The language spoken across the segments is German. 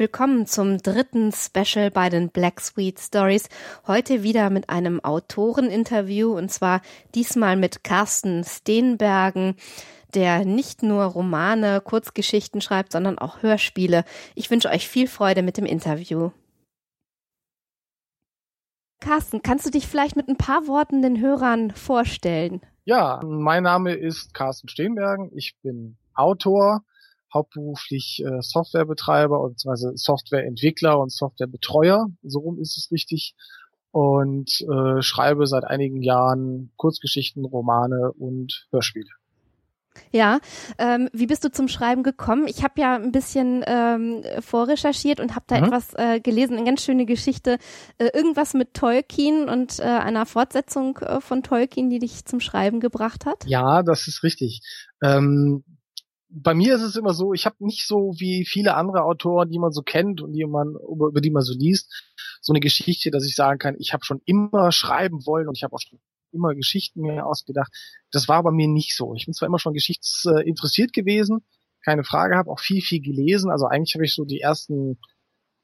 Willkommen zum dritten Special bei den Black Sweet Stories. Heute wieder mit einem Autoreninterview und zwar diesmal mit Carsten Steenbergen, der nicht nur Romane, Kurzgeschichten schreibt, sondern auch Hörspiele. Ich wünsche euch viel Freude mit dem Interview. Carsten, kannst du dich vielleicht mit ein paar Worten den Hörern vorstellen? Ja, mein Name ist Carsten Steenbergen. Ich bin Autor, hauptberuflich äh, Softwarebetreiber bzw. Softwareentwickler und Softwarebetreuer, so rum ist es richtig, und äh, schreibe seit einigen Jahren Kurzgeschichten, Romane und Hörspiele. Ja, ähm, wie bist du zum Schreiben gekommen? Ich habe ja ein bisschen ähm, vorrecherchiert und habe da mhm. etwas äh, gelesen, eine ganz schöne Geschichte, äh, irgendwas mit Tolkien und äh, einer Fortsetzung äh, von Tolkien, die dich zum Schreiben gebracht hat. Ja, das ist richtig. Ähm, bei mir ist es immer so, ich habe nicht so wie viele andere Autoren, die man so kennt und die man über, über die man so liest, so eine Geschichte, dass ich sagen kann, ich habe schon immer schreiben wollen und ich habe auch schon immer Geschichten mir ausgedacht. Das war bei mir nicht so. Ich bin zwar immer schon geschichtsinteressiert gewesen, keine Frage, habe auch viel, viel gelesen. Also eigentlich habe ich so die ersten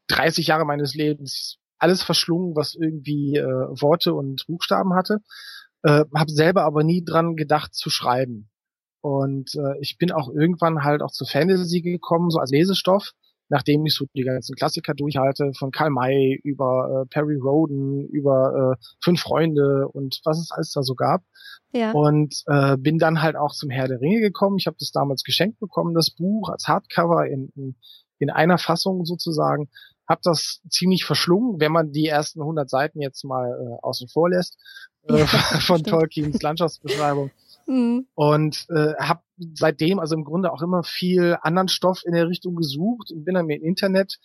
30 Jahre meines Lebens alles verschlungen, was irgendwie äh, Worte und Buchstaben hatte. Äh, habe selber aber nie dran gedacht zu schreiben. Und äh, ich bin auch irgendwann halt auch zu Fantasy gekommen, so als Lesestoff, nachdem ich so die ganzen Klassiker durchhalte, von Karl May über äh, Perry Roden, über äh, Fünf Freunde und was es alles da so gab. Ja. Und äh, bin dann halt auch zum Herr der Ringe gekommen. Ich habe das damals geschenkt bekommen, das Buch als Hardcover in, in, in einer Fassung sozusagen. Hab das ziemlich verschlungen, wenn man die ersten 100 Seiten jetzt mal äh, außen vor lässt äh, ja, von stimmt. Tolkiens Landschaftsbeschreibung. Mhm. Und äh, habe seitdem also im Grunde auch immer viel anderen Stoff in der Richtung gesucht und bin dann im Internet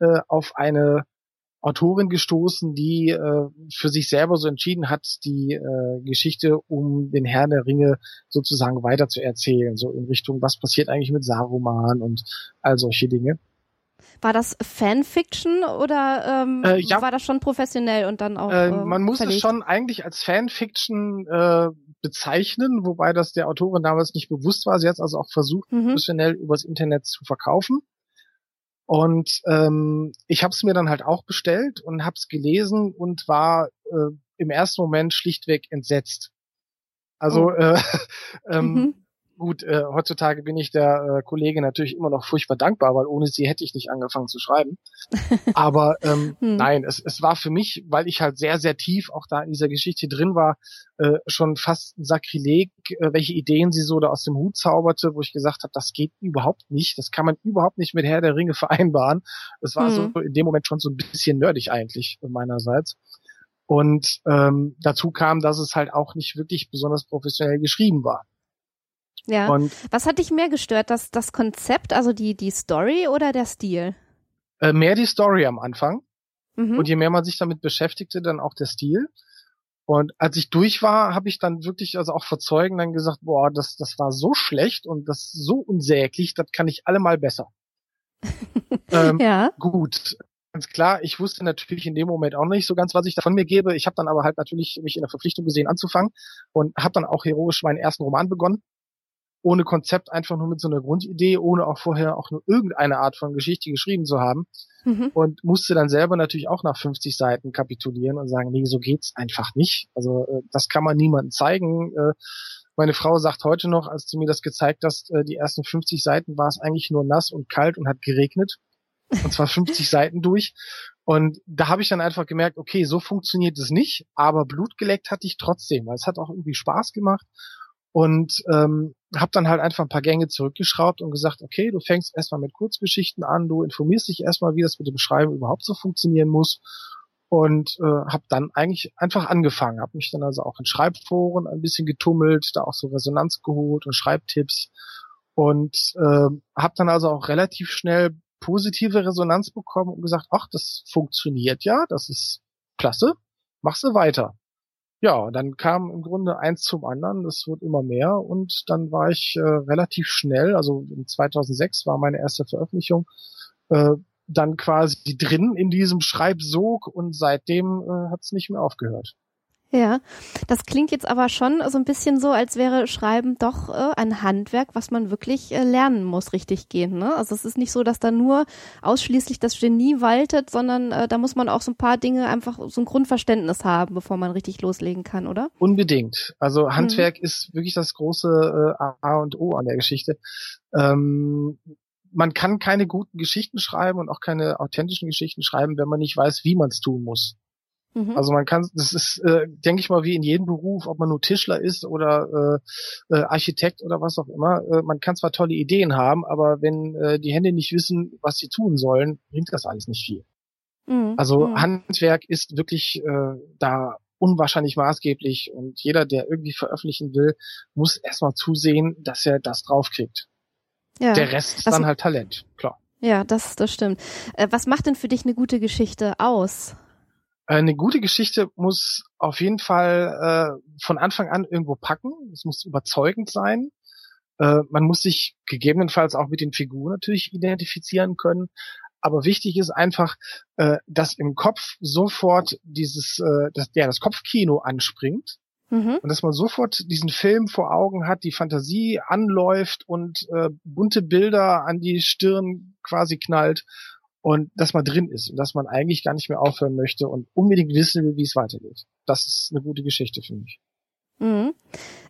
äh, auf eine Autorin gestoßen, die äh, für sich selber so entschieden hat, die äh, Geschichte um den Herrn der Ringe sozusagen weiter zu erzählen, so in Richtung, was passiert eigentlich mit Saruman und all solche Dinge. War das Fanfiction oder ähm, äh, ja, war das schon professionell und dann auch? Äh, man muss verlegt? es schon eigentlich als Fanfiction äh, bezeichnen, wobei das der Autorin damals nicht bewusst war. Sie hat also auch versucht, mhm. professionell übers Internet zu verkaufen. Und ähm, ich habe es mir dann halt auch bestellt und habe es gelesen und war äh, im ersten Moment schlichtweg entsetzt. Also oh. äh, ähm, mhm. Gut, äh, heutzutage bin ich der äh, Kollegin natürlich immer noch furchtbar dankbar, weil ohne sie hätte ich nicht angefangen zu schreiben. Aber ähm, hm. nein, es, es war für mich, weil ich halt sehr, sehr tief auch da in dieser Geschichte drin war, äh, schon fast ein Sakrileg, äh, welche Ideen sie so da aus dem Hut zauberte, wo ich gesagt habe, das geht überhaupt nicht, das kann man überhaupt nicht mit Herr der Ringe vereinbaren. Es war hm. so in dem Moment schon so ein bisschen nerdig eigentlich meinerseits. Und ähm, dazu kam, dass es halt auch nicht wirklich besonders professionell geschrieben war. Ja. Und Was hat dich mehr gestört? Das, das Konzept, also die, die Story oder der Stil? Äh, mehr die Story am Anfang. Mhm. Und je mehr man sich damit beschäftigte, dann auch der Stil. Und als ich durch war, habe ich dann wirklich also auch verzeugen dann gesagt, boah, das, das war so schlecht und das so unsäglich, das kann ich allemal besser. ähm, ja. Gut, ganz klar, ich wusste natürlich in dem Moment auch nicht so ganz, was ich davon mir gebe. Ich habe dann aber halt natürlich mich in der Verpflichtung gesehen anzufangen und habe dann auch heroisch meinen ersten Roman begonnen ohne Konzept, einfach nur mit so einer Grundidee, ohne auch vorher auch nur irgendeine Art von Geschichte geschrieben zu haben. Mhm. Und musste dann selber natürlich auch nach 50 Seiten kapitulieren und sagen, nee, so geht's einfach nicht. Also äh, das kann man niemandem zeigen. Äh, meine Frau sagt heute noch, als du mir das gezeigt hast, äh, die ersten 50 Seiten war es eigentlich nur nass und kalt und hat geregnet. Und zwar 50 Seiten durch. Und da habe ich dann einfach gemerkt, okay, so funktioniert es nicht, aber Blut geleckt hatte ich trotzdem, weil es hat auch irgendwie Spaß gemacht und ähm, habe dann halt einfach ein paar Gänge zurückgeschraubt und gesagt, okay, du fängst erstmal mit Kurzgeschichten an, du informierst dich erstmal, wie das mit dem Beschreiben überhaupt so funktionieren muss. Und äh, habe dann eigentlich einfach angefangen, habe mich dann also auch in Schreibforen ein bisschen getummelt, da auch so Resonanz geholt und Schreibtipps. Und äh, habe dann also auch relativ schnell positive Resonanz bekommen und gesagt, ach, das funktioniert ja, das ist klasse, machst du weiter ja, dann kam im Grunde eins zum anderen, das wird immer mehr und dann war ich äh, relativ schnell, also in 2006 war meine erste Veröffentlichung, äh, dann quasi drin in diesem Schreibsog und seitdem äh, hat es nicht mehr aufgehört. Ja, das klingt jetzt aber schon so ein bisschen so, als wäre Schreiben doch äh, ein Handwerk, was man wirklich äh, lernen muss, richtig gehen. Ne? Also es ist nicht so, dass da nur ausschließlich das Genie waltet, sondern äh, da muss man auch so ein paar Dinge einfach so ein Grundverständnis haben, bevor man richtig loslegen kann, oder? Unbedingt. Also Handwerk mhm. ist wirklich das große äh, A und O an der Geschichte. Ähm, man kann keine guten Geschichten schreiben und auch keine authentischen Geschichten schreiben, wenn man nicht weiß, wie man es tun muss. Mhm. Also man kann, das ist, äh, denke ich mal, wie in jedem Beruf, ob man nur Tischler ist oder äh, äh, Architekt oder was auch immer. Äh, man kann zwar tolle Ideen haben, aber wenn äh, die Hände nicht wissen, was sie tun sollen, bringt das alles nicht viel. Mhm. Also mhm. Handwerk ist wirklich äh, da unwahrscheinlich maßgeblich und jeder, der irgendwie veröffentlichen will, muss erstmal zusehen, dass er das draufkriegt. Ja. Der Rest ist was, dann halt Talent, klar. Ja, das, das stimmt. Äh, was macht denn für dich eine gute Geschichte aus? Eine gute Geschichte muss auf jeden Fall äh, von Anfang an irgendwo packen. Es muss überzeugend sein. Äh, man muss sich gegebenenfalls auch mit den Figuren natürlich identifizieren können. Aber wichtig ist einfach, äh, dass im Kopf sofort dieses, äh, dass der das Kopfkino anspringt. Mhm. Und dass man sofort diesen Film vor Augen hat, die Fantasie anläuft und äh, bunte Bilder an die Stirn quasi knallt und dass man drin ist und dass man eigentlich gar nicht mehr aufhören möchte und unbedingt wissen will, wie es weitergeht. Das ist eine gute Geschichte für mich. Mhm.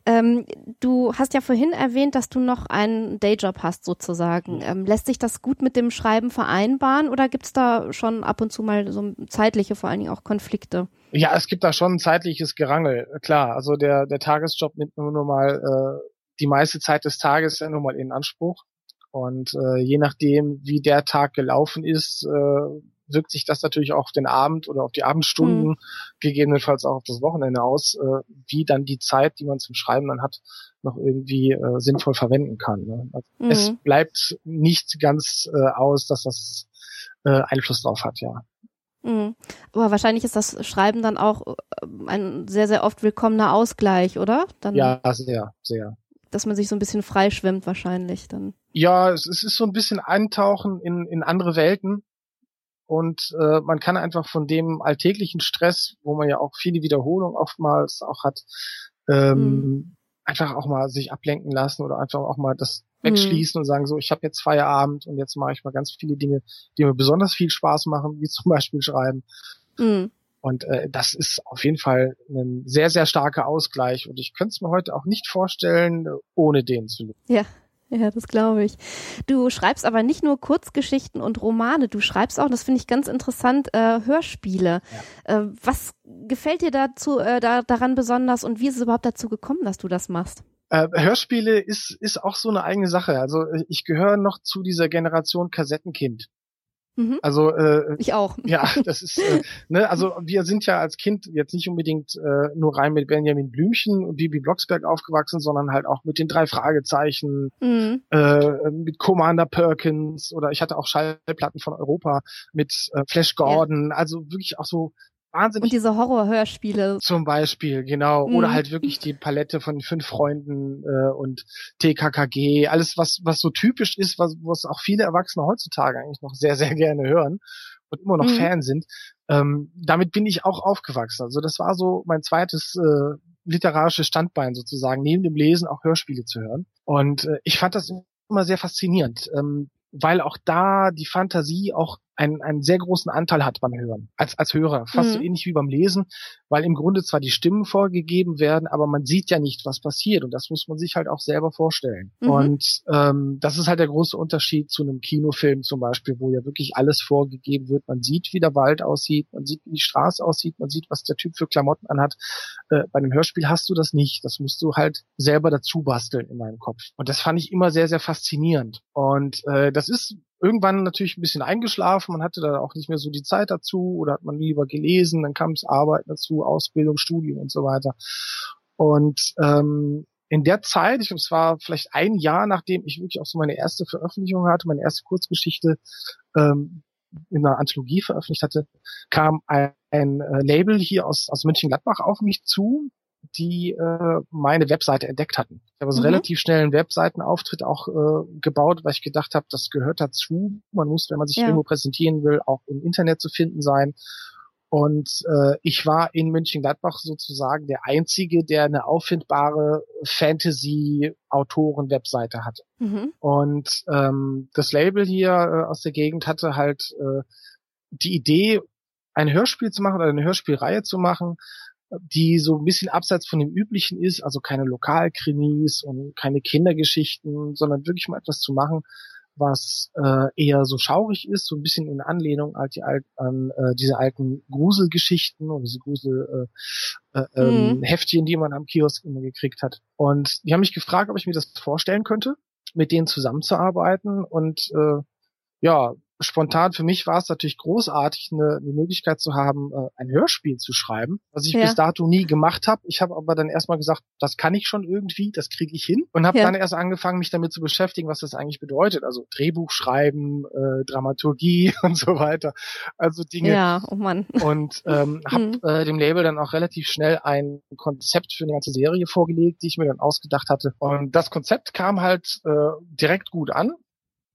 Ähm, du hast ja vorhin erwähnt, dass du noch einen Dayjob hast sozusagen. Ähm, lässt sich das gut mit dem Schreiben vereinbaren oder gibt es da schon ab und zu mal so zeitliche, vor allen Dingen auch Konflikte? Ja, es gibt da schon ein zeitliches Gerangel, klar. Also der, der Tagesjob nimmt nur, nur mal äh, die meiste Zeit des Tages ja nur mal in Anspruch. Und äh, je nachdem, wie der Tag gelaufen ist, äh, wirkt sich das natürlich auch auf den Abend oder auf die Abendstunden, mhm. gegebenenfalls auch auf das Wochenende aus, äh, wie dann die Zeit, die man zum Schreiben dann hat, noch irgendwie äh, sinnvoll verwenden kann. Ne? Also mhm. Es bleibt nicht ganz äh, aus, dass das äh, Einfluss drauf hat, ja. Mhm. Aber wahrscheinlich ist das Schreiben dann auch äh, ein sehr, sehr oft willkommener Ausgleich, oder? Dann ja, sehr, sehr dass man sich so ein bisschen freischwimmt wahrscheinlich dann. Ja, es, es ist so ein bisschen Eintauchen in, in andere Welten und äh, man kann einfach von dem alltäglichen Stress, wo man ja auch viele Wiederholungen oftmals auch hat, ähm, mhm. einfach auch mal sich ablenken lassen oder einfach auch mal das wegschließen mhm. und sagen so, ich habe jetzt Feierabend und jetzt mache ich mal ganz viele Dinge, die mir besonders viel Spaß machen, wie zum Beispiel schreiben. Mhm. Und äh, das ist auf jeden Fall ein sehr, sehr starker Ausgleich. Und ich könnte es mir heute auch nicht vorstellen, ohne den zu leben. Ja. Ja, das glaube ich. Du schreibst aber nicht nur Kurzgeschichten und Romane, du schreibst auch, das finde ich ganz interessant, äh, Hörspiele. Ja. Äh, was gefällt dir dazu äh, da, daran besonders und wie ist es überhaupt dazu gekommen, dass du das machst? Äh, Hörspiele ist, ist auch so eine eigene Sache. Also ich gehöre noch zu dieser Generation Kassettenkind. Mhm. Also äh, ich auch. Ja, das ist äh, ne, also wir sind ja als Kind jetzt nicht unbedingt äh, nur rein mit Benjamin Blümchen und Bibi Blocksberg aufgewachsen, sondern halt auch mit den drei Fragezeichen, mhm. äh, mit Commander Perkins oder ich hatte auch Schallplatten von Europa mit äh, Flash Gordon, ja. also wirklich auch so wahnsinnig. Und diese Horrorhörspiele. Zum Beispiel, genau. Mhm. Oder halt wirklich die Palette von fünf Freunden äh, und TKKG, alles was, was so typisch ist, was, was auch viele Erwachsene heutzutage eigentlich noch sehr, sehr gerne hören und immer noch mhm. Fan sind. Ähm, damit bin ich auch aufgewachsen. Also das war so mein zweites äh, literarisches Standbein sozusagen, neben dem Lesen auch Hörspiele zu hören. Und äh, ich fand das immer sehr faszinierend, ähm, weil auch da die Fantasie auch einen, einen sehr großen Anteil hat beim Hören, als, als Hörer, fast mhm. so ähnlich wie beim Lesen, weil im Grunde zwar die Stimmen vorgegeben werden, aber man sieht ja nicht, was passiert und das muss man sich halt auch selber vorstellen. Mhm. Und ähm, das ist halt der große Unterschied zu einem Kinofilm zum Beispiel, wo ja wirklich alles vorgegeben wird. Man sieht, wie der Wald aussieht, man sieht, wie die Straße aussieht, man sieht, was der Typ für Klamotten anhat. Äh, bei einem Hörspiel hast du das nicht. Das musst du halt selber dazu basteln in deinem Kopf. Und das fand ich immer sehr, sehr faszinierend. Und äh, das ist irgendwann natürlich ein bisschen eingeschlafen, man hatte da auch nicht mehr so die Zeit dazu oder hat man lieber gelesen, dann kam es Arbeiten dazu, Ausbildung, Studium und so weiter. Und ähm, in der Zeit, ich glaube, es war vielleicht ein Jahr, nachdem ich wirklich auch so meine erste Veröffentlichung hatte, meine erste Kurzgeschichte ähm, in einer Anthologie veröffentlicht hatte, kam ein, ein äh, Label hier aus, aus München-Gladbach auf mich zu, die äh, meine Webseite entdeckt hatten. Ich habe also mhm. relativ schnell einen Webseitenauftritt auch äh, gebaut, weil ich gedacht habe, das gehört dazu. Man muss, wenn man sich ja. irgendwo präsentieren will, auch im Internet zu finden sein. Und äh, ich war in München-Gladbach sozusagen der Einzige, der eine auffindbare Fantasy-Autoren-Webseite hatte. Mhm. Und ähm, das Label hier äh, aus der Gegend hatte halt äh, die Idee, ein Hörspiel zu machen oder eine Hörspielreihe zu machen, die so ein bisschen abseits von dem Üblichen ist, also keine Lokalkrimis und keine Kindergeschichten, sondern wirklich mal etwas zu machen, was äh, eher so schaurig ist, so ein bisschen in Anlehnung an, die Al an äh, diese alten Gruselgeschichten oder diese Grusel äh, äh, ähm, mhm. Heftchen, die man am Kiosk immer gekriegt hat. Und die haben mich gefragt, ob ich mir das vorstellen könnte, mit denen zusammenzuarbeiten und äh, ja, spontan für mich war es natürlich großartig, eine, eine Möglichkeit zu haben, äh, ein Hörspiel zu schreiben, was ich ja. bis dato nie gemacht habe. Ich habe aber dann erstmal gesagt, das kann ich schon irgendwie, das kriege ich hin und habe ja. dann erst angefangen, mich damit zu beschäftigen, was das eigentlich bedeutet. Also Drehbuch schreiben, äh, Dramaturgie und so weiter. Also Dinge. Ja, oh Mann. Und ähm, habe mhm. äh, dem Label dann auch relativ schnell ein Konzept für eine ganze Serie vorgelegt, die ich mir dann ausgedacht hatte. Und das Konzept kam halt äh, direkt gut an.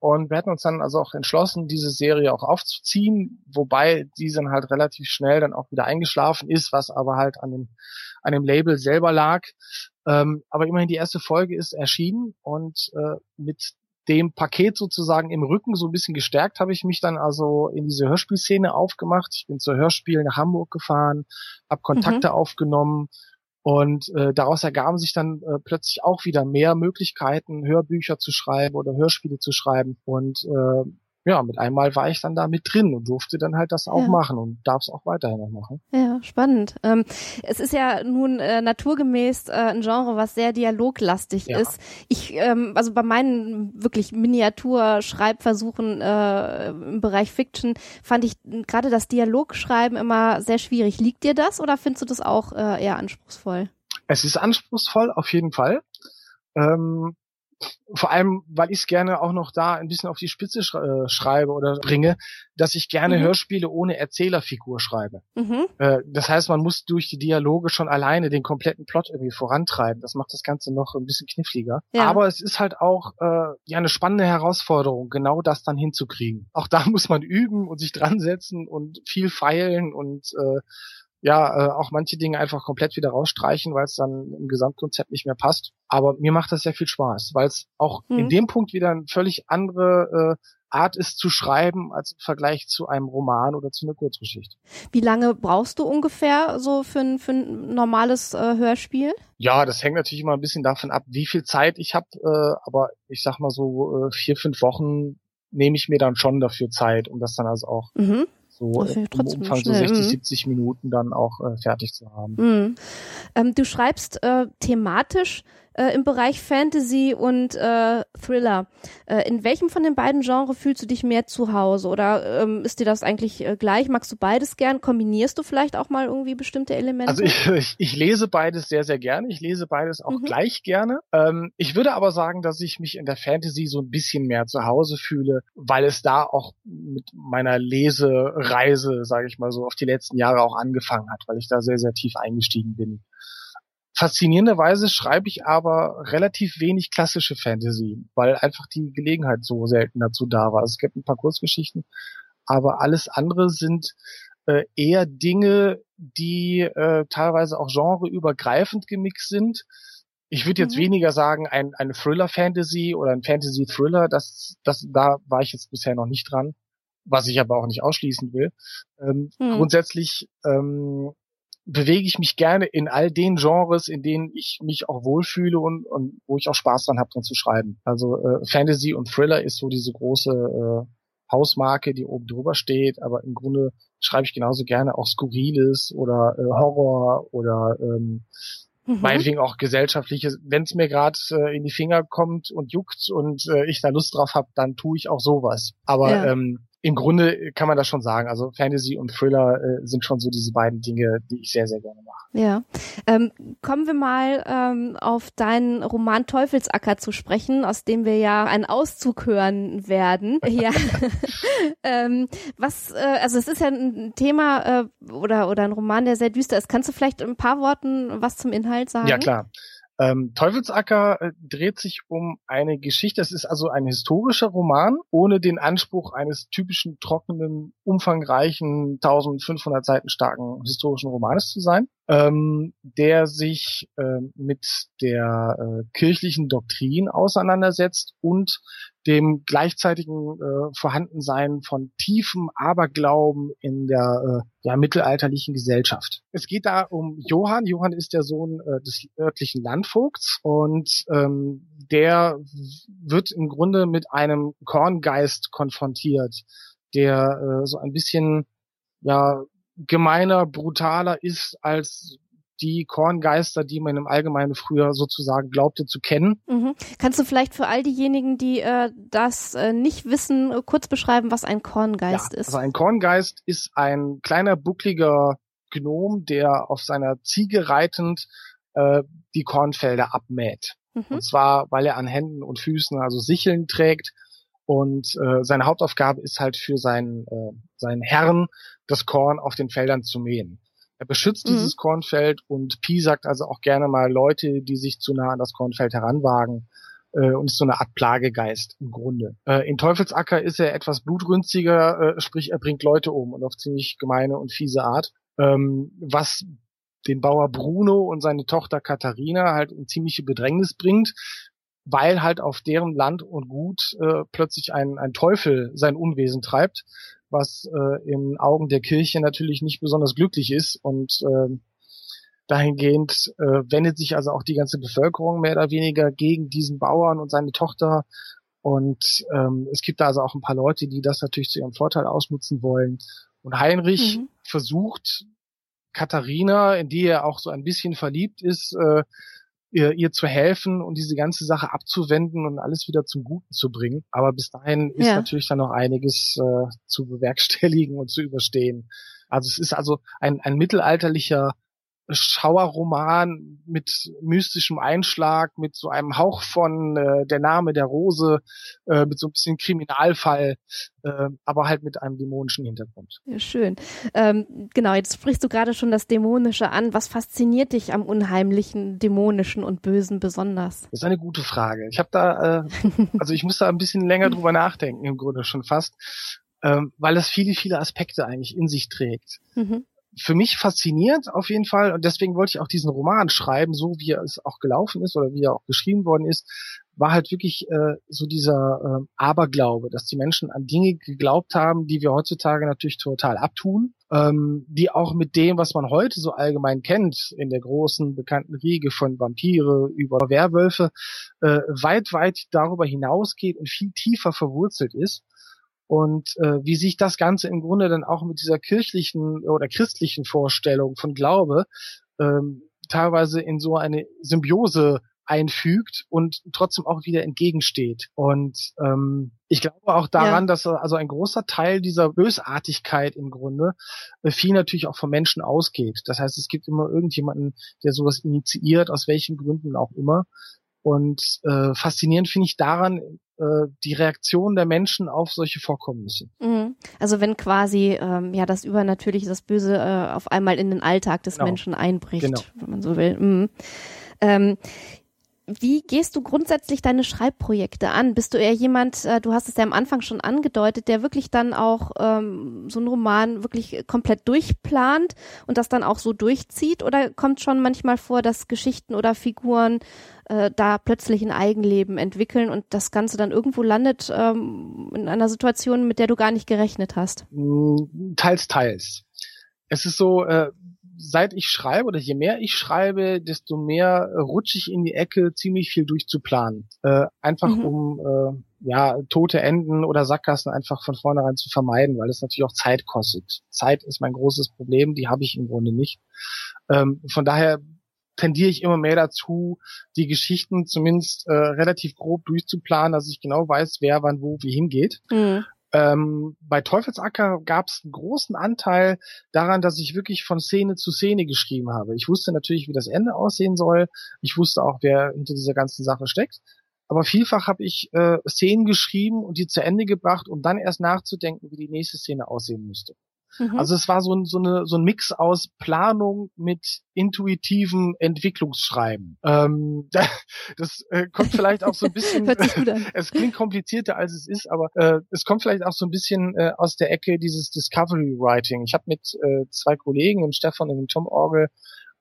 Und wir hatten uns dann also auch entschlossen, diese Serie auch aufzuziehen, wobei diese dann halt relativ schnell dann auch wieder eingeschlafen ist, was aber halt an dem, an dem Label selber lag. Ähm, aber immerhin die erste Folge ist erschienen und äh, mit dem Paket sozusagen im Rücken so ein bisschen gestärkt habe ich mich dann also in diese Hörspielszene aufgemacht. Ich bin zur Hörspiel nach Hamburg gefahren, habe Kontakte mhm. aufgenommen und äh, daraus ergaben sich dann äh, plötzlich auch wieder mehr Möglichkeiten, Hörbücher zu schreiben oder Hörspiele zu schreiben. Und äh, ja, mit einmal war ich dann da mit drin und durfte dann halt das auch ja. machen und darf es auch weiterhin noch machen. Ja, spannend. Ähm, es ist ja nun äh, naturgemäß äh, ein Genre, was sehr dialoglastig ja. ist. Ich, ähm, also bei meinen wirklich Miniatur-Schreibversuchen äh, im Bereich Fiction fand ich gerade das Dialogschreiben immer sehr schwierig. Liegt dir das oder findest du das auch äh, eher anspruchsvoll? Es ist anspruchsvoll, auf jeden Fall. Ähm, vor allem, weil ich es gerne auch noch da ein bisschen auf die Spitze sch äh, schreibe oder bringe, dass ich gerne mhm. Hörspiele ohne Erzählerfigur schreibe. Mhm. Äh, das heißt, man muss durch die Dialoge schon alleine den kompletten Plot irgendwie vorantreiben. Das macht das Ganze noch ein bisschen kniffliger. Ja. Aber es ist halt auch äh, ja eine spannende Herausforderung, genau das dann hinzukriegen. Auch da muss man üben und sich dran setzen und viel feilen und äh, ja, äh, auch manche Dinge einfach komplett wieder rausstreichen, weil es dann im Gesamtkonzept nicht mehr passt. Aber mir macht das sehr viel Spaß, weil es auch mhm. in dem Punkt wieder eine völlig andere äh, Art ist zu schreiben als im Vergleich zu einem Roman oder zu einer Kurzgeschichte. Wie lange brauchst du ungefähr so für ein, für ein normales äh, Hörspiel? Ja, das hängt natürlich immer ein bisschen davon ab, wie viel Zeit ich habe. Äh, aber ich sag mal so äh, vier, fünf Wochen nehme ich mir dann schon dafür Zeit, um das dann also auch mhm so im Umfang schnell. so 60, mhm. 70 Minuten dann auch äh, fertig zu haben. Mhm. Ähm, du schreibst äh, thematisch äh, im Bereich Fantasy und äh, Thriller. Äh, in welchem von den beiden Genres fühlst du dich mehr zu Hause? Oder ähm, ist dir das eigentlich äh, gleich? Magst du beides gern? Kombinierst du vielleicht auch mal irgendwie bestimmte Elemente? Also ich, ich, ich lese beides sehr, sehr gerne. Ich lese beides auch mhm. gleich gerne. Ähm, ich würde aber sagen, dass ich mich in der Fantasy so ein bisschen mehr zu Hause fühle, weil es da auch mit meiner Lesereise, sage ich mal so, auf die letzten Jahre auch angefangen hat, weil ich da sehr, sehr tief eingestiegen bin. Faszinierenderweise schreibe ich aber relativ wenig klassische Fantasy, weil einfach die Gelegenheit so selten dazu da war. Also es gibt ein paar Kurzgeschichten, aber alles andere sind äh, eher Dinge, die äh, teilweise auch genreübergreifend gemixt sind. Ich würde jetzt mhm. weniger sagen, ein, eine Thriller-Fantasy oder ein Fantasy-Thriller, das, das, da war ich jetzt bisher noch nicht dran, was ich aber auch nicht ausschließen will. Ähm, mhm. Grundsätzlich ähm, bewege ich mich gerne in all den Genres, in denen ich mich auch wohlfühle und, und wo ich auch Spaß dran habe, dran zu schreiben. Also äh, Fantasy und Thriller ist so diese große äh, Hausmarke, die oben drüber steht, aber im Grunde schreibe ich genauso gerne auch Skurriles oder äh, Horror oder ähm, mhm. meinetwegen auch gesellschaftliches. Wenn es mir gerade äh, in die Finger kommt und juckt und äh, ich da Lust drauf habe, dann tue ich auch sowas. Aber ja. ähm, im Grunde kann man das schon sagen. Also Fantasy und Thriller äh, sind schon so diese beiden Dinge, die ich sehr, sehr gerne mache. Ja. Ähm, kommen wir mal ähm, auf deinen Roman Teufelsacker zu sprechen, aus dem wir ja einen Auszug hören werden. Ja. ähm, was, äh, also es ist ja ein Thema äh, oder, oder ein Roman, der sehr düster ist. Kannst du vielleicht in ein paar Worten was zum Inhalt sagen? Ja, klar. Ähm, Teufelsacker äh, dreht sich um eine Geschichte. Es ist also ein historischer Roman, ohne den Anspruch eines typischen trockenen, umfangreichen, 1500 Seiten starken historischen Romanes zu sein, ähm, der sich äh, mit der äh, kirchlichen Doktrin auseinandersetzt und dem gleichzeitigen äh, Vorhandensein von tiefem Aberglauben in der äh, ja, mittelalterlichen Gesellschaft. Es geht da um Johann. Johann ist der Sohn äh, des örtlichen Landvogts und ähm, der wird im Grunde mit einem Korngeist konfrontiert, der äh, so ein bisschen ja gemeiner, brutaler ist als die Korngeister, die man im Allgemeinen früher sozusagen glaubte zu kennen. Mhm. Kannst du vielleicht für all diejenigen, die äh, das äh, nicht wissen, äh, kurz beschreiben, was ein Korngeist ja, ist? Also ein Korngeist ist ein kleiner, buckliger Gnom, der auf seiner Ziege reitend äh, die Kornfelder abmäht. Mhm. Und zwar, weil er an Händen und Füßen also Sicheln trägt und äh, seine Hauptaufgabe ist halt für seinen, äh, seinen Herrn das Korn auf den Feldern zu mähen. Er beschützt mhm. dieses Kornfeld und Pi sagt also auch gerne mal Leute, die sich zu nah an das Kornfeld heranwagen äh, und ist so eine Art Plagegeist im Grunde. Äh, in Teufelsacker ist er etwas blutrünstiger, äh, sprich er bringt Leute um und auf ziemlich gemeine und fiese Art, ähm, was den Bauer Bruno und seine Tochter Katharina halt in ziemliche Bedrängnis bringt, weil halt auf deren Land und Gut äh, plötzlich ein, ein Teufel sein Unwesen treibt was äh, in Augen der Kirche natürlich nicht besonders glücklich ist und äh, dahingehend äh, wendet sich also auch die ganze Bevölkerung mehr oder weniger gegen diesen Bauern und seine Tochter und ähm, es gibt da also auch ein paar Leute, die das natürlich zu ihrem Vorteil ausnutzen wollen und Heinrich mhm. versucht Katharina, in die er auch so ein bisschen verliebt ist, äh, ihr, ihr zu helfen und diese ganze Sache abzuwenden und alles wieder zum Guten zu bringen. Aber bis dahin ist ja. natürlich dann noch einiges äh, zu bewerkstelligen und zu überstehen. Also es ist also ein, ein mittelalterlicher Schauerroman mit mystischem Einschlag, mit so einem Hauch von äh, der Name der Rose, äh, mit so ein bisschen Kriminalfall, äh, aber halt mit einem dämonischen Hintergrund. Ja, schön. Ähm, genau, jetzt sprichst du gerade schon das Dämonische an. Was fasziniert dich am Unheimlichen, Dämonischen und Bösen besonders? Das ist eine gute Frage. Ich habe da, äh, also ich muss da ein bisschen länger drüber nachdenken, im Grunde schon fast, ähm, weil es viele, viele Aspekte eigentlich in sich trägt. Mhm für mich fasziniert auf jeden Fall. Und deswegen wollte ich auch diesen Roman schreiben, so wie es auch gelaufen ist oder wie er auch geschrieben worden ist, war halt wirklich äh, so dieser äh, Aberglaube, dass die Menschen an Dinge geglaubt haben, die wir heutzutage natürlich total abtun, ähm, die auch mit dem, was man heute so allgemein kennt, in der großen bekannten Riege von Vampire über Werwölfe, äh, weit, weit darüber hinausgeht und viel tiefer verwurzelt ist und äh, wie sich das Ganze im Grunde dann auch mit dieser kirchlichen oder christlichen Vorstellung von Glaube ähm, teilweise in so eine Symbiose einfügt und trotzdem auch wieder entgegensteht. Und ähm, ich glaube auch daran, ja. dass also ein großer Teil dieser Bösartigkeit im Grunde äh, viel natürlich auch vom Menschen ausgeht. Das heißt, es gibt immer irgendjemanden, der sowas initiiert, aus welchen Gründen auch immer. Und äh, faszinierend finde ich daran äh, die Reaktion der Menschen auf solche Vorkommnisse. Mhm. Also wenn quasi ähm, ja das Übernatürliche, das Böse äh, auf einmal in den Alltag des genau. Menschen einbricht, genau. wenn man so will. Mhm. Ähm, wie gehst du grundsätzlich deine Schreibprojekte an? Bist du eher jemand, äh, du hast es ja am Anfang schon angedeutet, der wirklich dann auch ähm, so einen Roman wirklich komplett durchplant und das dann auch so durchzieht? Oder kommt schon manchmal vor, dass Geschichten oder Figuren äh, da plötzlich ein Eigenleben entwickeln und das Ganze dann irgendwo landet ähm, in einer Situation, mit der du gar nicht gerechnet hast? Mm, teils, teils. Es ist so, äh, seit ich schreibe oder je mehr ich schreibe, desto mehr äh, rutsche ich in die Ecke, ziemlich viel durchzuplanen. Äh, einfach mhm. um äh, ja tote Enden oder Sackgassen einfach von vornherein zu vermeiden, weil es natürlich auch Zeit kostet. Zeit ist mein großes Problem, die habe ich im Grunde nicht. Ähm, von daher tendiere ich immer mehr dazu, die Geschichten zumindest äh, relativ grob durchzuplanen, dass ich genau weiß, wer wann wo wie hingeht. Mhm. Ähm, bei Teufelsacker gab es einen großen Anteil daran, dass ich wirklich von Szene zu Szene geschrieben habe. Ich wusste natürlich, wie das Ende aussehen soll. Ich wusste auch, wer hinter dieser ganzen Sache steckt. Aber vielfach habe ich äh, Szenen geschrieben und die zu Ende gebracht, um dann erst nachzudenken, wie die nächste Szene aussehen müsste. Mhm. Also es war so ein, so, eine, so ein Mix aus Planung mit intuitivem Entwicklungsschreiben. Ähm, das äh, kommt vielleicht auch so ein bisschen, es klingt komplizierter als es ist, aber äh, es kommt vielleicht auch so ein bisschen äh, aus der Ecke dieses Discovery Writing. Ich habe mit äh, zwei Kollegen, dem Stefan und dem Tom Orgel,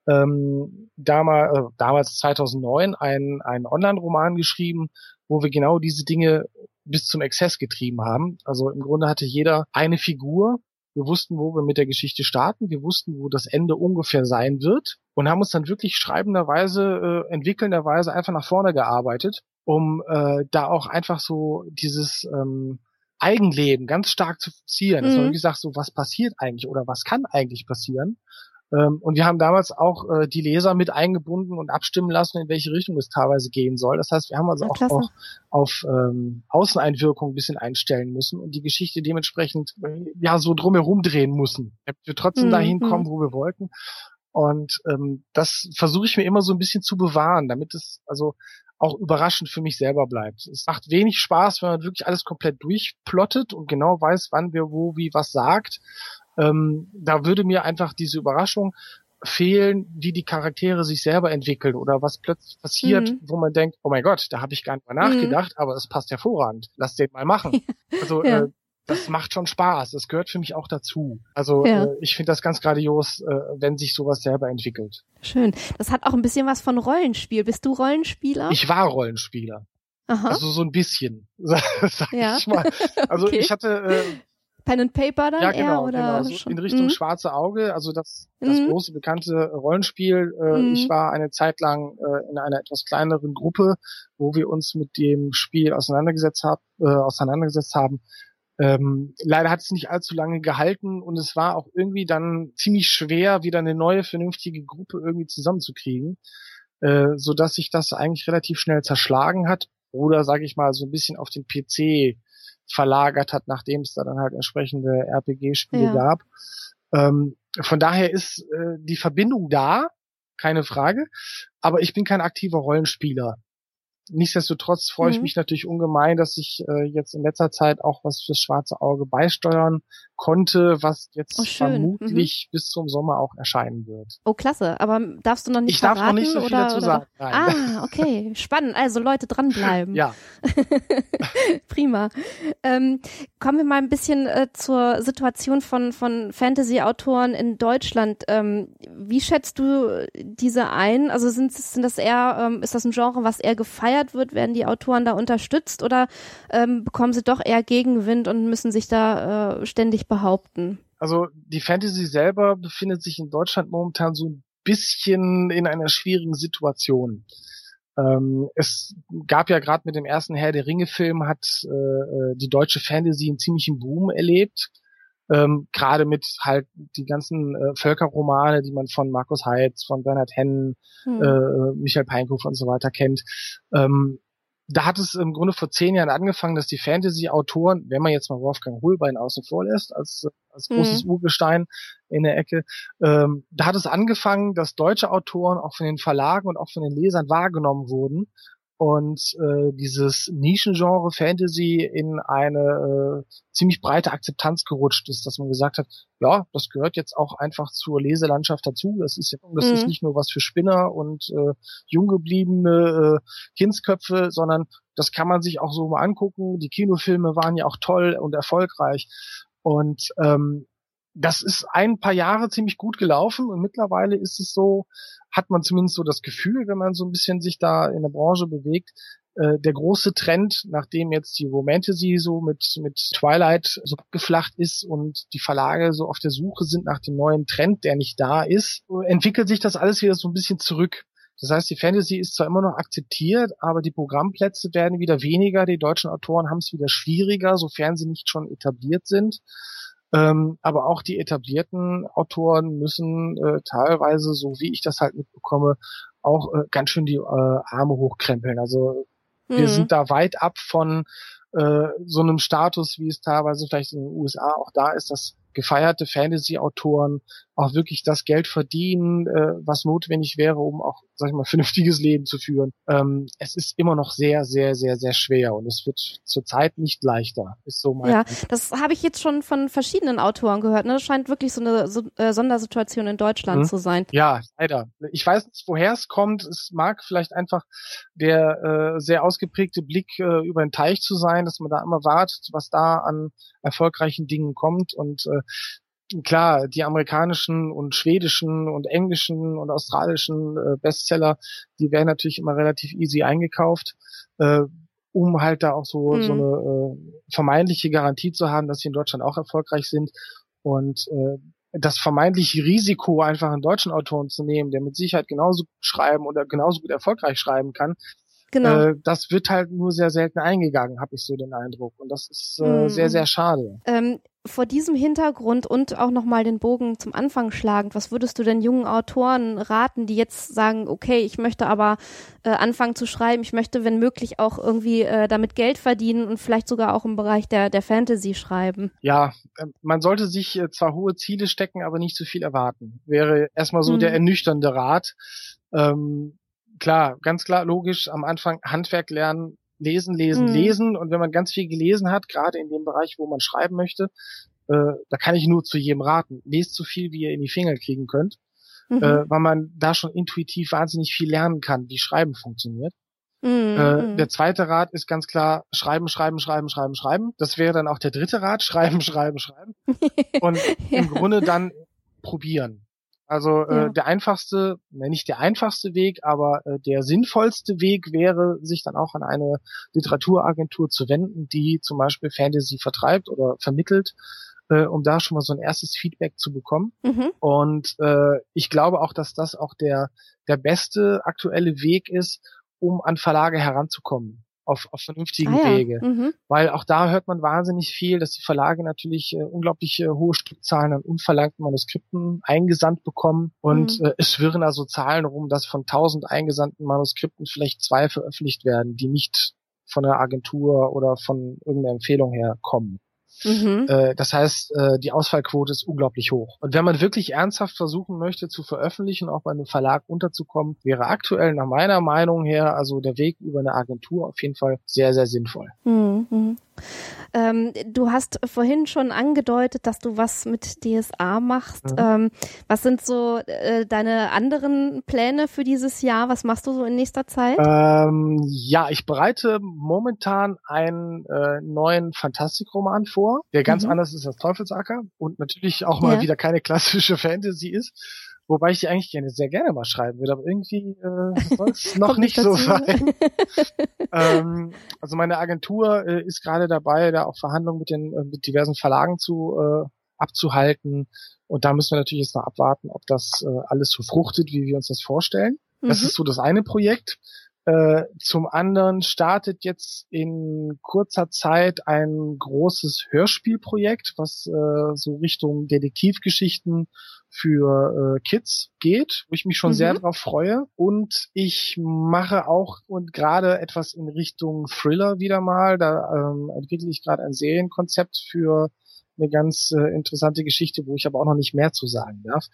ähm, damals, äh, damals 2009 einen, einen Online-Roman geschrieben, wo wir genau diese Dinge bis zum Exzess getrieben haben. Also im Grunde hatte jeder eine Figur. Wir wussten, wo wir mit der Geschichte starten. Wir wussten, wo das Ende ungefähr sein wird und haben uns dann wirklich schreibenderweise, äh, entwickelnderweise einfach nach vorne gearbeitet, um äh, da auch einfach so dieses ähm, Eigenleben ganz stark zu ziehen. Mhm. Dass man wirklich sagt, so was passiert eigentlich oder was kann eigentlich passieren ähm, und wir haben damals auch äh, die Leser mit eingebunden und abstimmen lassen, in welche Richtung es teilweise gehen soll. Das heißt, wir haben also ja, auch, auch, auf ähm, Außeneinwirkung ein bisschen einstellen müssen und die Geschichte dementsprechend äh, ja so drumherum drehen müssen, damit wir trotzdem mhm. dahin kommen, wo wir wollten. Und ähm, das versuche ich mir immer so ein bisschen zu bewahren, damit es also auch überraschend für mich selber bleibt. Es macht wenig Spaß, wenn man wirklich alles komplett durchplottet und genau weiß, wann wir wo wie was sagt. Ähm, da würde mir einfach diese Überraschung fehlen, wie die Charaktere sich selber entwickeln oder was plötzlich passiert, mhm. wo man denkt, oh mein Gott, da habe ich gar nicht mal nachgedacht, mhm. aber es passt hervorragend. Lass den mal machen. Also ja. äh, das macht schon Spaß. Das gehört für mich auch dazu. Also ja. äh, ich finde das ganz grandios, äh, wenn sich sowas selber entwickelt. Schön. Das hat auch ein bisschen was von Rollenspiel. Bist du Rollenspieler? Ich war Rollenspieler. Aha. Also so ein bisschen, sag ja. ich mal. Also okay. ich hatte äh, Pen and Paper dann ja, genau, eher oder genau. So in Richtung mhm. Schwarze Auge, also das, das mhm. große bekannte Rollenspiel. Äh, mhm. Ich war eine Zeit lang äh, in einer etwas kleineren Gruppe, wo wir uns mit dem Spiel auseinandergesetzt, hab, äh, auseinandergesetzt haben. Ähm, leider hat es nicht allzu lange gehalten und es war auch irgendwie dann ziemlich schwer, wieder eine neue vernünftige Gruppe irgendwie zusammenzukriegen, äh, so dass sich das eigentlich relativ schnell zerschlagen hat oder sage ich mal so ein bisschen auf den PC verlagert hat, nachdem es da dann halt entsprechende RPG-Spiele ja. gab. Ähm, von daher ist äh, die Verbindung da, keine Frage, aber ich bin kein aktiver Rollenspieler. Nichtsdestotrotz freue mhm. ich mich natürlich ungemein, dass ich äh, jetzt in letzter Zeit auch was fürs schwarze Auge beisteuern konnte, was jetzt oh, vermutlich mhm. bis zum Sommer auch erscheinen wird. Oh, klasse. Aber darfst du noch nicht Ich verraten, darf noch nicht so viel oder, dazu sagen. Nein. Ah, okay. Spannend. Also Leute dranbleiben. ja. Prima. Ähm, kommen wir mal ein bisschen äh, zur Situation von, von Fantasy-Autoren in Deutschland. Ähm, wie schätzt du diese ein? Also sind, sind das eher, ähm, ist das ein Genre, was eher gefeiert wird? Werden die Autoren da unterstützt oder ähm, bekommen sie doch eher Gegenwind und müssen sich da äh, ständig behaupten? Also die Fantasy selber befindet sich in Deutschland momentan so ein bisschen in einer schwierigen Situation. Ähm, es gab ja gerade mit dem ersten Herr der Ringe-Film hat äh, äh, die deutsche Fantasy einen ziemlichen Boom erlebt. Ähm, gerade mit halt die ganzen äh, Völkerromane, die man von Markus Heitz, von Bernhard Hennen, hm. äh, Michael Peinkofer und so weiter kennt. Ähm, da hat es im Grunde vor zehn Jahren angefangen, dass die Fantasy-Autoren, wenn man jetzt mal Wolfgang Holbein außen vor lässt, als, als mhm. großes Urgestein in der Ecke, ähm, da hat es angefangen, dass deutsche Autoren auch von den Verlagen und auch von den Lesern wahrgenommen wurden und äh, dieses Nischengenre Fantasy in eine äh, ziemlich breite Akzeptanz gerutscht ist, dass man gesagt hat, ja, das gehört jetzt auch einfach zur Leselandschaft dazu. Das ist das mhm. ist nicht nur was für Spinner und äh, junggebliebene äh, Kindsköpfe, sondern das kann man sich auch so mal angucken. Die Kinofilme waren ja auch toll und erfolgreich und ähm, das ist ein paar Jahre ziemlich gut gelaufen und mittlerweile ist es so, hat man zumindest so das Gefühl, wenn man so ein bisschen sich da in der Branche bewegt, äh, der große Trend, nachdem jetzt die Romantasy so mit, mit Twilight so geflacht ist und die Verlage so auf der Suche sind nach dem neuen Trend, der nicht da ist, entwickelt sich das alles wieder so ein bisschen zurück. Das heißt, die Fantasy ist zwar immer noch akzeptiert, aber die Programmplätze werden wieder weniger. Die deutschen Autoren haben es wieder schwieriger, sofern sie nicht schon etabliert sind. Ähm, aber auch die etablierten Autoren müssen äh, teilweise, so wie ich das halt mitbekomme, auch äh, ganz schön die äh, Arme hochkrempeln. Also mhm. wir sind da weit ab von äh, so einem Status, wie es teilweise vielleicht in den USA auch da ist, dass gefeierte Fantasy-Autoren auch wirklich das Geld verdienen, äh, was notwendig wäre, um auch, sag ich mal, vernünftiges Leben zu führen. Ähm, es ist immer noch sehr, sehr, sehr, sehr schwer und es wird zurzeit nicht leichter. Ist so mein ja, das habe ich jetzt schon von verschiedenen Autoren gehört. Ne? Das scheint wirklich so eine so, äh, Sondersituation in Deutschland mhm. zu sein. Ja, leider. Ich weiß nicht, woher es kommt. Es mag vielleicht einfach der äh, sehr ausgeprägte Blick äh, über den Teich zu sein, dass man da immer wartet, was da an erfolgreichen Dingen kommt und äh, klar, die amerikanischen und schwedischen und englischen und australischen äh, Bestseller, die werden natürlich immer relativ easy eingekauft, äh, um halt da auch so, mhm. so eine äh, vermeintliche Garantie zu haben, dass sie in Deutschland auch erfolgreich sind. Und äh, das vermeintliche Risiko, einfach einen deutschen Autoren zu nehmen, der mit Sicherheit genauso schreiben oder genauso gut erfolgreich schreiben kann, Genau. Äh, das wird halt nur sehr selten eingegangen, habe ich so den Eindruck. Und das ist äh, mhm. sehr, sehr schade. Ähm, vor diesem Hintergrund und auch nochmal den Bogen zum Anfang schlagend, was würdest du denn jungen Autoren raten, die jetzt sagen, okay, ich möchte aber äh, anfangen zu schreiben, ich möchte, wenn möglich, auch irgendwie äh, damit Geld verdienen und vielleicht sogar auch im Bereich der, der Fantasy schreiben? Ja, äh, man sollte sich äh, zwar hohe Ziele stecken, aber nicht zu viel erwarten. Wäre erstmal so mhm. der ernüchternde Rat. Ähm, klar, ganz klar, logisch, am Anfang Handwerk lernen, lesen, lesen, mhm. lesen. Und wenn man ganz viel gelesen hat, gerade in dem Bereich, wo man schreiben möchte, äh, da kann ich nur zu jedem raten. Lest so viel, wie ihr in die Finger kriegen könnt, mhm. äh, weil man da schon intuitiv wahnsinnig viel lernen kann, wie Schreiben funktioniert. Mhm. Äh, mhm. der zweite Rat ist ganz klar, schreiben, schreiben, schreiben, schreiben, schreiben. Das wäre dann auch der dritte Rat, schreiben, schreiben, schreiben. Und ja. im Grunde dann probieren. Also äh, ja. äh, der einfachste, ne, nicht der einfachste Weg, aber äh, der sinnvollste Weg wäre, sich dann auch an eine Literaturagentur zu wenden, die zum Beispiel Fantasy vertreibt oder vermittelt, äh, um da schon mal so ein erstes Feedback zu bekommen. Mhm. Und äh, ich glaube auch, dass das auch der der beste aktuelle Weg ist, um an Verlage heranzukommen auf, auf vernünftigen ah, ja. Wege. Mhm. Weil auch da hört man wahnsinnig viel, dass die Verlage natürlich äh, unglaublich äh, hohe Stückzahlen an unverlangten Manuskripten eingesandt bekommen und mhm. äh, es schwirren also Zahlen rum, dass von tausend eingesandten Manuskripten vielleicht zwei veröffentlicht werden, die nicht von der Agentur oder von irgendeiner Empfehlung her kommen. Mhm. Äh, das heißt, äh, die Ausfallquote ist unglaublich hoch. Und wenn man wirklich ernsthaft versuchen möchte zu veröffentlichen, auch bei einem Verlag unterzukommen, wäre aktuell nach meiner Meinung her also der Weg über eine Agentur auf jeden Fall sehr, sehr sinnvoll. Mhm. Ähm, du hast vorhin schon angedeutet, dass du was mit DSA machst. Mhm. Ähm, was sind so äh, deine anderen Pläne für dieses Jahr? Was machst du so in nächster Zeit? Ähm, ja, ich bereite momentan einen äh, neuen Fantastikroman vor, der ganz mhm. anders ist als Teufelsacker und natürlich auch mal ja. wieder keine klassische Fantasy ist. Wobei ich die eigentlich gerne sehr gerne mal schreiben würde, aber irgendwie äh, soll es noch nicht so sein. ähm, also meine Agentur äh, ist gerade dabei, da auch Verhandlungen mit den äh, mit diversen Verlagen zu äh, abzuhalten. Und da müssen wir natürlich jetzt noch abwarten, ob das äh, alles so fruchtet, wie wir uns das vorstellen. Mhm. Das ist so das eine Projekt. Äh, zum anderen startet jetzt in kurzer Zeit ein großes Hörspielprojekt, was äh, so Richtung Detektivgeschichten für äh, Kids geht, wo ich mich schon mhm. sehr drauf freue. Und ich mache auch und gerade etwas in Richtung Thriller wieder mal. Da ähm, entwickle ich gerade ein Serienkonzept für eine ganz äh, interessante Geschichte, wo ich aber auch noch nicht mehr zu sagen darf.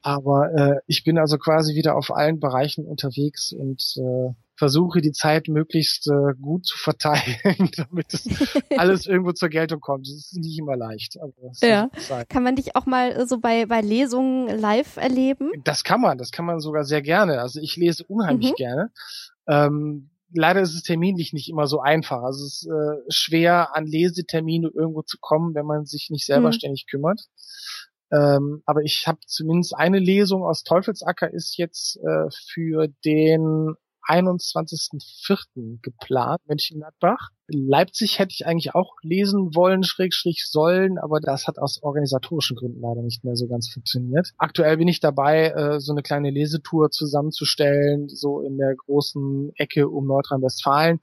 Aber äh, ich bin also quasi wieder auf allen Bereichen unterwegs und äh, versuche die Zeit möglichst äh, gut zu verteilen, damit das alles irgendwo zur Geltung kommt. Das ist nicht immer leicht. ja. Kann man dich auch mal so bei, bei Lesungen live erleben? Das kann man, das kann man sogar sehr gerne. Also ich lese unheimlich mhm. gerne. Ähm, leider ist es terminlich nicht immer so einfach. Also es ist äh, schwer, an Lesetermine irgendwo zu kommen, wenn man sich nicht selber mhm. ständig kümmert. Ähm, aber ich habe zumindest eine Lesung aus Teufelsacker ist jetzt äh, für den 21.04. geplant, Mönchengladbach. Leipzig hätte ich eigentlich auch lesen wollen, Schrägstrich sollen, aber das hat aus organisatorischen Gründen leider nicht mehr so ganz funktioniert. Aktuell bin ich dabei, äh, so eine kleine Lesetour zusammenzustellen, so in der großen Ecke um Nordrhein-Westfalen.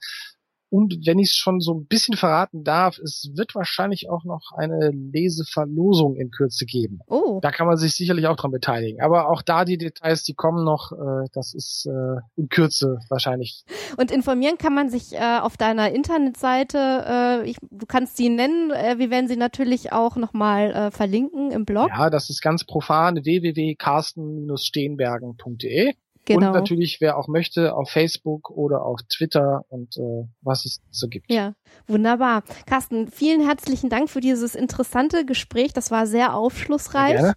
Und wenn ich es schon so ein bisschen verraten darf, es wird wahrscheinlich auch noch eine Leseverlosung in Kürze geben. Oh. Da kann man sich sicherlich auch dran beteiligen. Aber auch da die Details, die kommen noch, äh, das ist äh, in Kürze wahrscheinlich. Und informieren kann man sich äh, auf deiner Internetseite. Äh, ich, du kannst sie nennen. Äh, wir werden sie natürlich auch nochmal äh, verlinken im Blog. Ja, das ist ganz profan www.carsten-steenbergen.de. Genau. Und natürlich, wer auch möchte, auf Facebook oder auf Twitter und äh, was es so gibt. Ja, wunderbar. Carsten, vielen herzlichen Dank für dieses interessante Gespräch. Das war sehr aufschlussreich. Sehr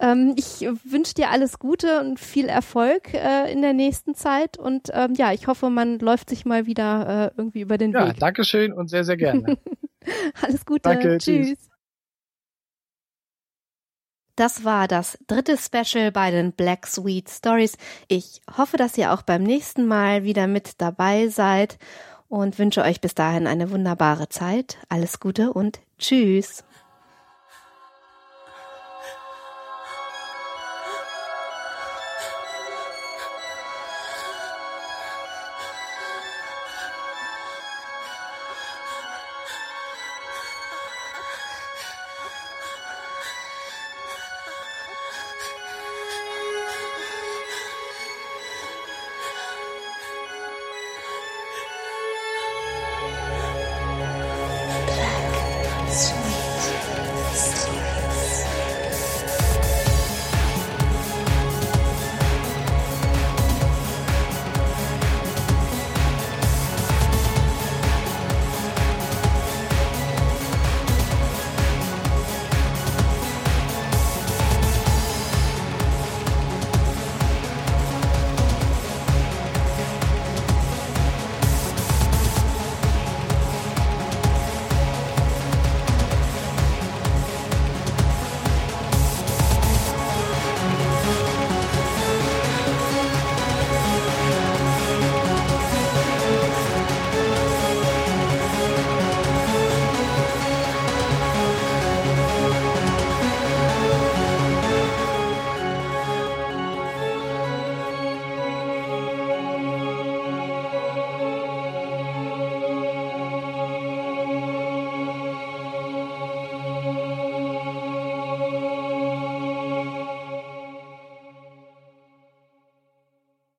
ähm, ich wünsche dir alles Gute und viel Erfolg äh, in der nächsten Zeit. Und ähm, ja, ich hoffe, man läuft sich mal wieder äh, irgendwie über den ja, Weg. Ja, Dankeschön und sehr, sehr gerne. alles Gute. Danke, tschüss. tschüss. Das war das dritte Special bei den Black Sweet Stories. Ich hoffe, dass ihr auch beim nächsten Mal wieder mit dabei seid und wünsche euch bis dahin eine wunderbare Zeit. Alles Gute und tschüss.